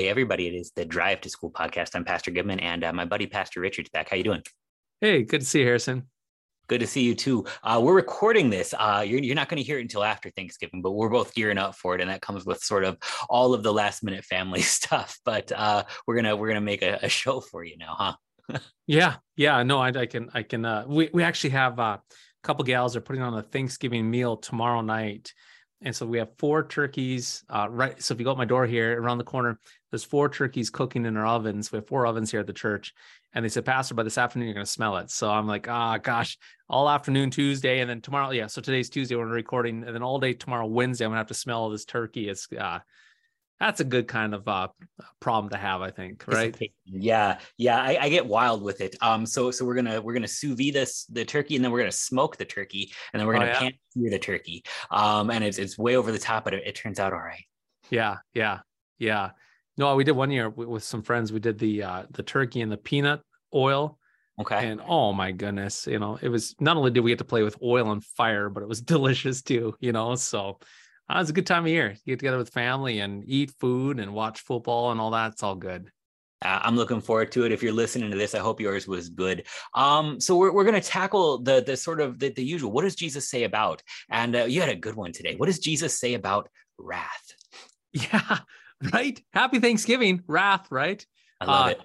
Hey, everybody, it is the Drive to School podcast. I'm Pastor Goodman and uh, my buddy, Pastor Richard's back. How you doing? Hey, good to see you, Harrison. Good to see you too. Uh, we're recording this. Uh, you're, you're not going to hear it until after Thanksgiving, but we're both gearing up for it, and that comes with sort of all of the last minute family stuff. But uh, we're gonna we're gonna make a, a show for you now, huh? yeah, yeah. No, I, I can I can. Uh, we we actually have uh, a couple gals are putting on a Thanksgiving meal tomorrow night, and so we have four turkeys. Uh, right. So if you go out my door here around the corner, there's four turkeys cooking in our ovens. We have four ovens here at the church. And they said, Pastor, by this afternoon, you're going to smell it. So I'm like, ah, oh, gosh, all afternoon Tuesday. And then tomorrow, yeah. So today's Tuesday, we're recording. And then all day tomorrow, Wednesday, I'm going to have to smell this turkey. It's, uh, that's a good kind of uh, problem to have, I think, right? Yeah, yeah, I, I, get wild with it. Um, so so we're gonna we're gonna sous vide this the turkey, and then we're gonna smoke the turkey, and then we're gonna oh, yeah. pan sear the turkey. Um, and it's it's way over the top, but it, it turns out all right. Yeah, yeah, yeah. No, we did one year with some friends. We did the uh, the turkey and the peanut oil. Okay. And oh my goodness, you know, it was not only did we get to play with oil and fire, but it was delicious too. You know, so uh, it's a good time of year. You get together with family and eat food and watch football and all that. It's all good. Uh, I'm looking forward to it. If you're listening to this, I hope yours was good. Um, so we're, we're going to tackle the the sort of the, the usual. What does Jesus say about? And uh, you had a good one today. What does Jesus say about wrath? Yeah, right? Happy Thanksgiving, wrath, right? I love uh, it.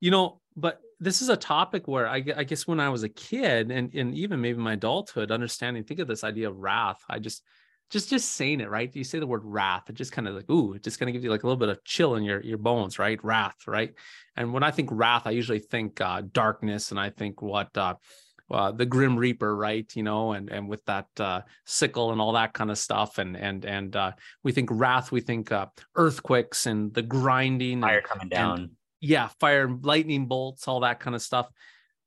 You know, but this is a topic where I, I, guess when I was a kid and, and even maybe my adulthood, understanding, think of this idea of wrath. I just, just, just saying it, right? You say the word wrath, it just kind of like, ooh, it just kind of gives you like a little bit of chill in your, your bones, right? Wrath, right? And when I think wrath, I usually think uh, darkness and I think what, uh, uh, the grim reaper right? You know and and with that uh, sickle and all that kind of stuff. And and and uh, we think wrath we think uh, earthquakes and the grinding fire coming down. And, yeah fire lightning bolts all that kind of stuff.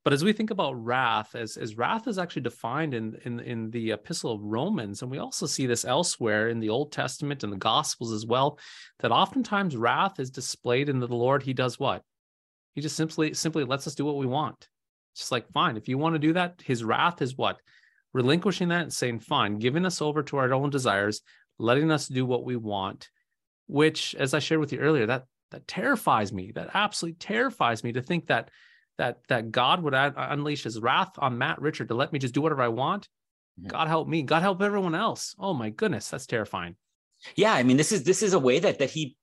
But as we think about wrath as as wrath is actually defined in in in the epistle of romans and we also see this elsewhere in the old testament and the gospels as well that oftentimes wrath is displayed in the lord he does what? He just simply simply lets us do what we want just like, fine, if you want to do that, his wrath is what? Relinquishing that and saying, fine, giving us over to our own desires, letting us do what we want, which, as I shared with you earlier, that that terrifies me. That absolutely terrifies me to think that that that God would unleash his wrath on Matt Richard to let me just do whatever I want. Mm-hmm. God help me. God help everyone else. Oh my goodness, that's terrifying. Yeah, I mean, this is this is a way that that he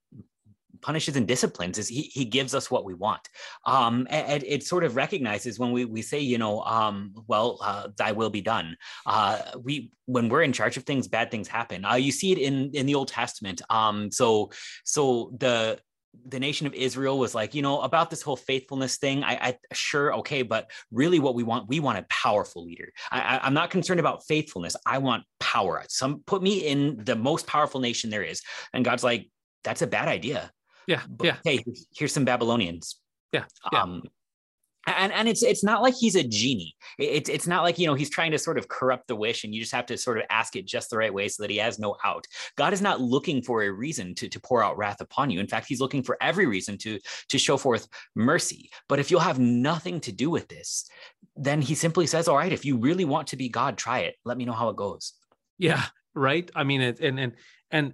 punishes and disciplines is he, he gives us what we want um and, it sort of recognizes when we we say you know um well uh, thy will be done uh we when we're in charge of things bad things happen uh you see it in in the old testament um so so the the nation of Israel was like, you know, about this whole faithfulness thing. I, I sure okay, but really, what we want, we want a powerful leader. I, am not concerned about faithfulness. I want power. Some put me in the most powerful nation there is, and God's like, that's a bad idea. Yeah. But, yeah. Hey, here's some Babylonians. Yeah. yeah. Um, and and it's it's not like he's a genie. It's it's not like you know he's trying to sort of corrupt the wish, and you just have to sort of ask it just the right way so that he has no out. God is not looking for a reason to to pour out wrath upon you. In fact, he's looking for every reason to to show forth mercy. But if you'll have nothing to do with this, then he simply says, "All right, if you really want to be God, try it. Let me know how it goes." Yeah, right. I mean, it, and and and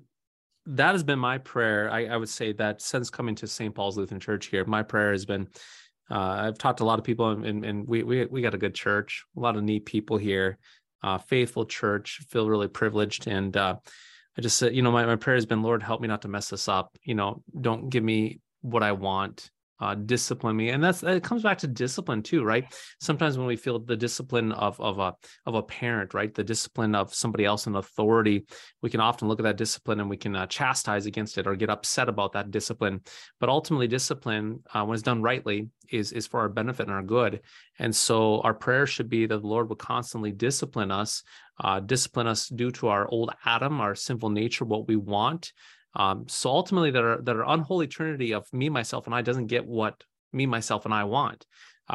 that has been my prayer. I, I, would say that since coming to St. Paul's Lutheran Church here, my prayer has been. Uh, I've talked to a lot of people, and, and we we we got a good church, a lot of neat people here, uh, faithful church. Feel really privileged, and uh, I just said, you know, my my prayer has been, Lord, help me not to mess this up. You know, don't give me what I want uh, discipline me. And that's it comes back to discipline too right? Sometimes when we feel the discipline of of a of a parent right? The discipline of somebody else in authority we can often look at that discipline and we can uh, chastise against it or get upset about that discipline. But ultimately discipline uh, when it's done rightly is is for our benefit and our good. And so our prayer should be that the lord will constantly discipline us uh, discipline us due to our old adam our sinful nature what we want um, so ultimately, that are that are unholy trinity of me, myself, and I doesn't get what me, myself, and I want.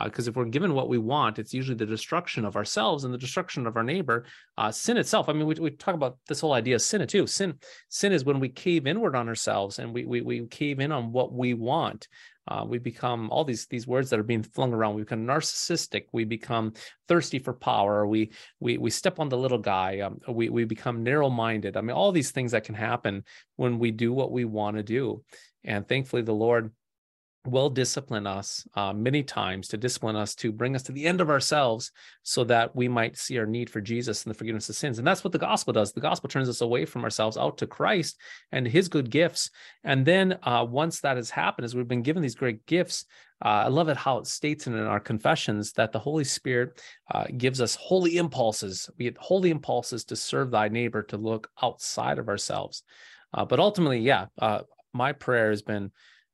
Because uh, if we're given what we want, it's usually the destruction of ourselves and the destruction of our neighbor. Uh, sin itself. I mean, we, we talk about this whole idea of sin too. Sin sin is when we cave inward on ourselves and we we, we cave in on what we want. Uh, we become all these these words that are being flung around. We become narcissistic. We become thirsty for power. We we we step on the little guy. Um, we we become narrow minded. I mean, all these things that can happen when we do what we want to do. and thankfully the lord will discipline us uh, many times to discipline us to bring us to the end of ourselves so that we might see our need for Jesus and the forgiveness of sins. And that's what the gospel does. The gospel turns us away from ourselves out to Christ and his good gifts. And then uh, once that has happened, as we've been given these great gifts, uh, I love it how it states in our confessions that the Holy Spirit uh, gives us holy impulses. We get holy impulses to serve thy neighbor, to look outside of ourselves. Uh, but ultimately, yeah, uh, my prayer has been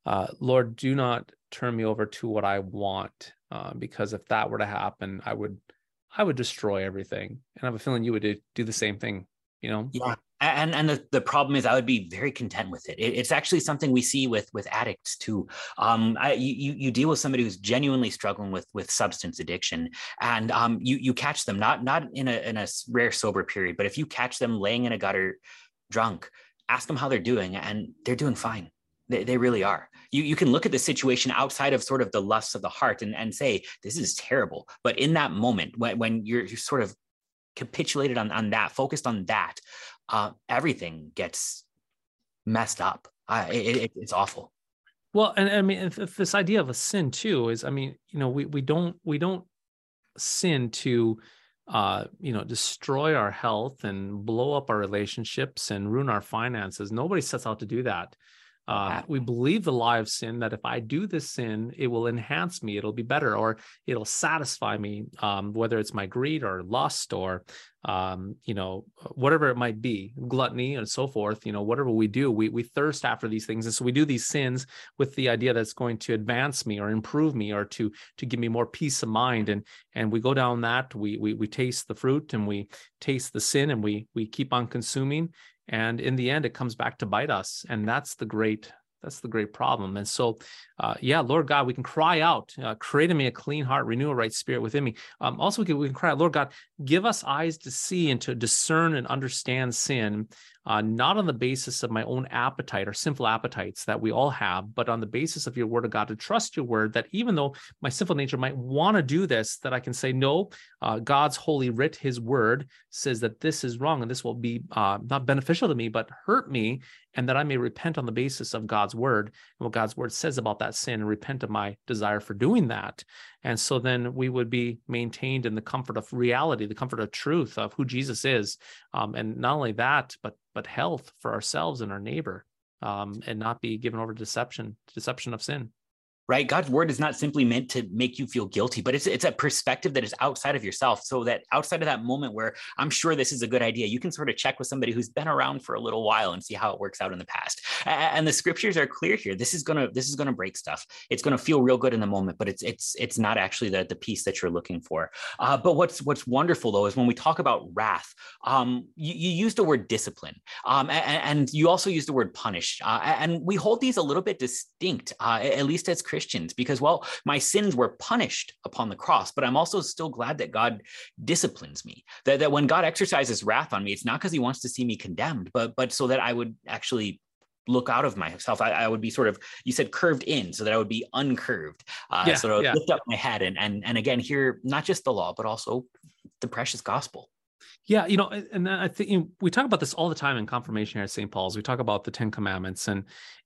uh, Lord, do not turn me over to what I want, uh, because if that were to happen, I would, I would destroy everything. And I have a feeling you would do, the same thing. You know? Yeah. And and the, the problem is, I would be very content with it. it it's actually something we see with with addicts too. Um, I, you you deal with somebody who's genuinely struggling with with substance addiction, and um, you you catch them not not in a in a rare sober period, but if you catch them laying in a gutter, drunk, ask them how they're doing, and they're doing fine they, they really are. You, you can look at the situation outside of sort of the lusts of the heart and, and say, this is terrible. But in that moment, when, when you're, you're sort of capitulated on, on that, focused on that, uh, everything gets messed up. It, it, it's awful. Well, and I mean, if, if this idea of a sin too is, I mean, you know, we we don't we don't sin to uh, you know, destroy our health and blow up our relationships and ruin our finances. Nobody sets out to do that. Uh, we believe the lie of sin that if I do this sin, it will enhance me, it'll be better, or it'll satisfy me, um, whether it's my greed or lust or, um, you know, whatever it might be, gluttony and so forth. You know, whatever we do, we we thirst after these things, and so we do these sins with the idea that's going to advance me or improve me or to to give me more peace of mind. And and we go down that we we we taste the fruit and we taste the sin and we we keep on consuming and in the end it comes back to bite us. And that's the great that's the great problem. And so uh, yeah lord god we can cry out uh, create in me a clean heart renew a right spirit within me. Um, also we can, we can cry out lord god give us eyes to see and to discern and understand sin uh, not on the basis of my own appetite or sinful appetites that we all have, but on the basis of your word of God, to trust your word that even though my sinful nature might want to do this, that I can say, no, uh, God's holy writ, his word says that this is wrong and this will be uh, not beneficial to me, but hurt me, and that I may repent on the basis of God's word and what God's word says about that sin and repent of my desire for doing that. And so then we would be maintained in the comfort of reality, the comfort of truth of who Jesus is. Um, and not only that, but but health for ourselves and our neighbor, um, and not be given over to deception, deception of sin right? God's word is not simply meant to make you feel guilty but it's it's a perspective that is outside of yourself. So that outside of that moment where i'm sure this is a good idea you can sort of check with somebody who's been around for a little while and see how it works out in the past. And the scriptures are clear here. This is going to this is to break stuff. It's going to feel real good in the moment but it's it's it's not actually the the peace that you're looking for. Uh, but what's what's wonderful though is when we talk about wrath um, you, you use the word discipline um, and, and, you also use the word punish. Uh, and we hold these a little bit distinct uh, at least as christians Christians because, well, my sins were punished upon the cross, but I'm also still glad that God disciplines me. That, that when God exercises wrath on me, it's not because he wants to see me condemned, but but so that I would actually look out of myself. I, I, would be sort of, you said curved in, so that I would be uncurved. Uh, yeah, so I would yeah. lift up my head and and and again hear not just the law, but also the precious gospel. Yeah, you know, and I think you know, we talk about this all the time in confirmation here at St. Paul's. We talk about the Ten Commandments, and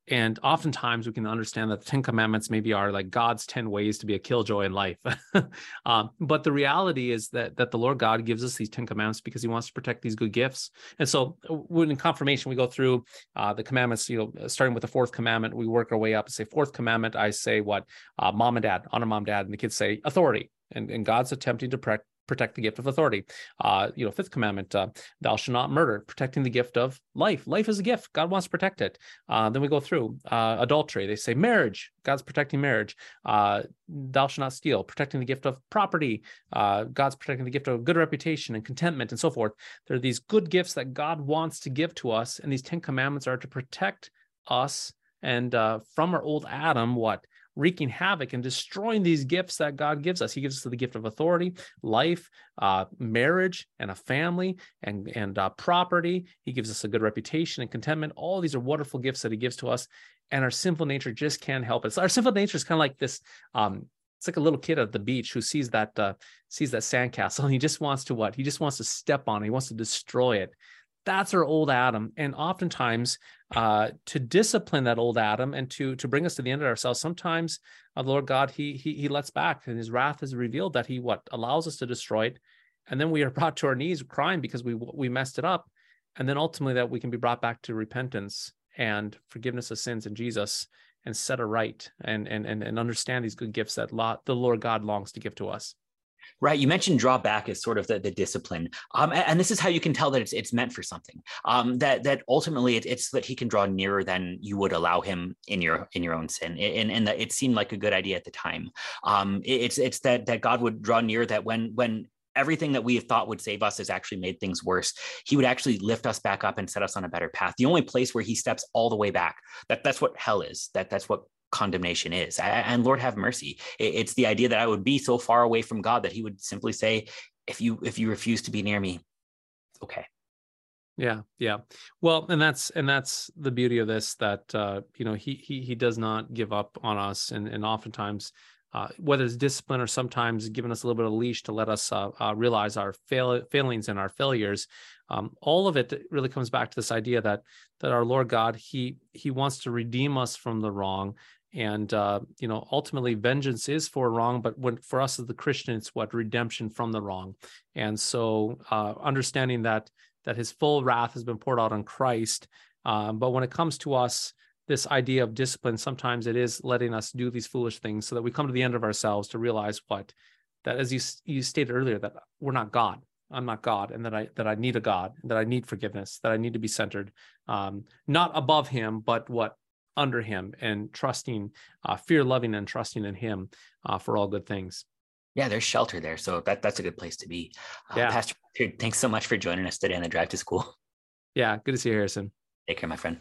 and oftentimes we can understand that the Ten Commandments maybe are like God's ten ways to be a killjoy in life. um, but the reality is that that the Lord God gives us these Ten Commandments because He wants to protect these good gifts. And so, uh, when in confirmation we go through uh, the commandments, you know, starting with the fourth commandment, we work our way up. and Say fourth commandment, I say what uh, mom and dad, honor mom, and dad, and the kids say authority. And, and God's attempting to protect protect the gift of authority. Uh, you know, fifth commandment, uh, thou shalt not murder, protecting the gift of life. Life is a gift. God wants to protect it. Uh, then we go through uh, adultery. They say marriage. God's protecting marriage. Uh, thou shalt not steal, protecting the gift of property. Uh, God's protecting the gift of good reputation and contentment and so forth. There are these good gifts that God wants to give to us, and these Ten Commandments are to protect us and from our old Adam, what wreaking havoc and destroying these gifts that God gives us. He gives us the gift of authority, life, uh, marriage, and a family, and and uh, property. He gives us a good reputation and contentment. All these are wonderful gifts that He gives to us, and our sinful nature just can't help it. So our sinful nature is kind of like this. Um, it's like a little kid at the beach who sees that uh, sees that sandcastle and he just wants to what? He just wants to step on it. He wants to destroy it. that's our old Adam. And oftentimes, uh, to discipline that old Adam and to to bring us to the end of ourselves, sometimes uh, Lord God, he he he lets back, and His wrath is revealed that He what allows us to destroy it, and then we are brought to our knees crying because we we messed it up, and then ultimately that we can be brought back to repentance and forgiveness of sins in Jesus and set a right and and and, and understand these good gifts that lot, the Lord God longs to give to us. Right. You mentioned drawback as sort of the, the discipline. Um, and, this is how you can tell that it's, it's meant for something. Um, that that ultimately it, it's that he can draw nearer than you would allow him in your in your own sin. And, and that it seemed like a good idea at the time. Um, it, it's it's that that God would draw near that when when everything that we have thought would save us has actually made things worse. He would actually lift us back up and set us on a better path. The only place where he steps all the way back, that that's what hell is. That that's what condemnation is. And Lord have mercy. It's the idea that I would be so far away from God that he would simply say, if you if you refuse to be near me, okay. Yeah, yeah. Well, and that's and that's the beauty of this that uh, you know he he he does not give up on us, and and oftentimes uh, whether it's discipline or sometimes giving us a little bit of leash to let us uh, uh, realize our fail- failings and our failures. Um, all of it really comes back to this idea that that our Lord God he he wants to redeem us from the wrong, and uh, you know ultimately vengeance is for wrong, but when for us as the Christian, it's what? Redemption from the wrong. And so uh, understanding that that His full wrath has been poured out on Christ, um, but when it comes to us this idea of discipline sometimes it is letting us do these foolish things so that we come to the end of ourselves to realize what? That as you you stated earlier that we're not god. I'm not god and that i that i need a god that i need forgiveness that i need to be centered um, not above him but what under him and trusting uh, fear loving and trusting in him uh, for all good things. Yeah there's shelter there so that that's a good place to be. Uh, yeah. pastor thanks so much for joining us today on the drive to school. Yeah good to see you harrison. Take care my friend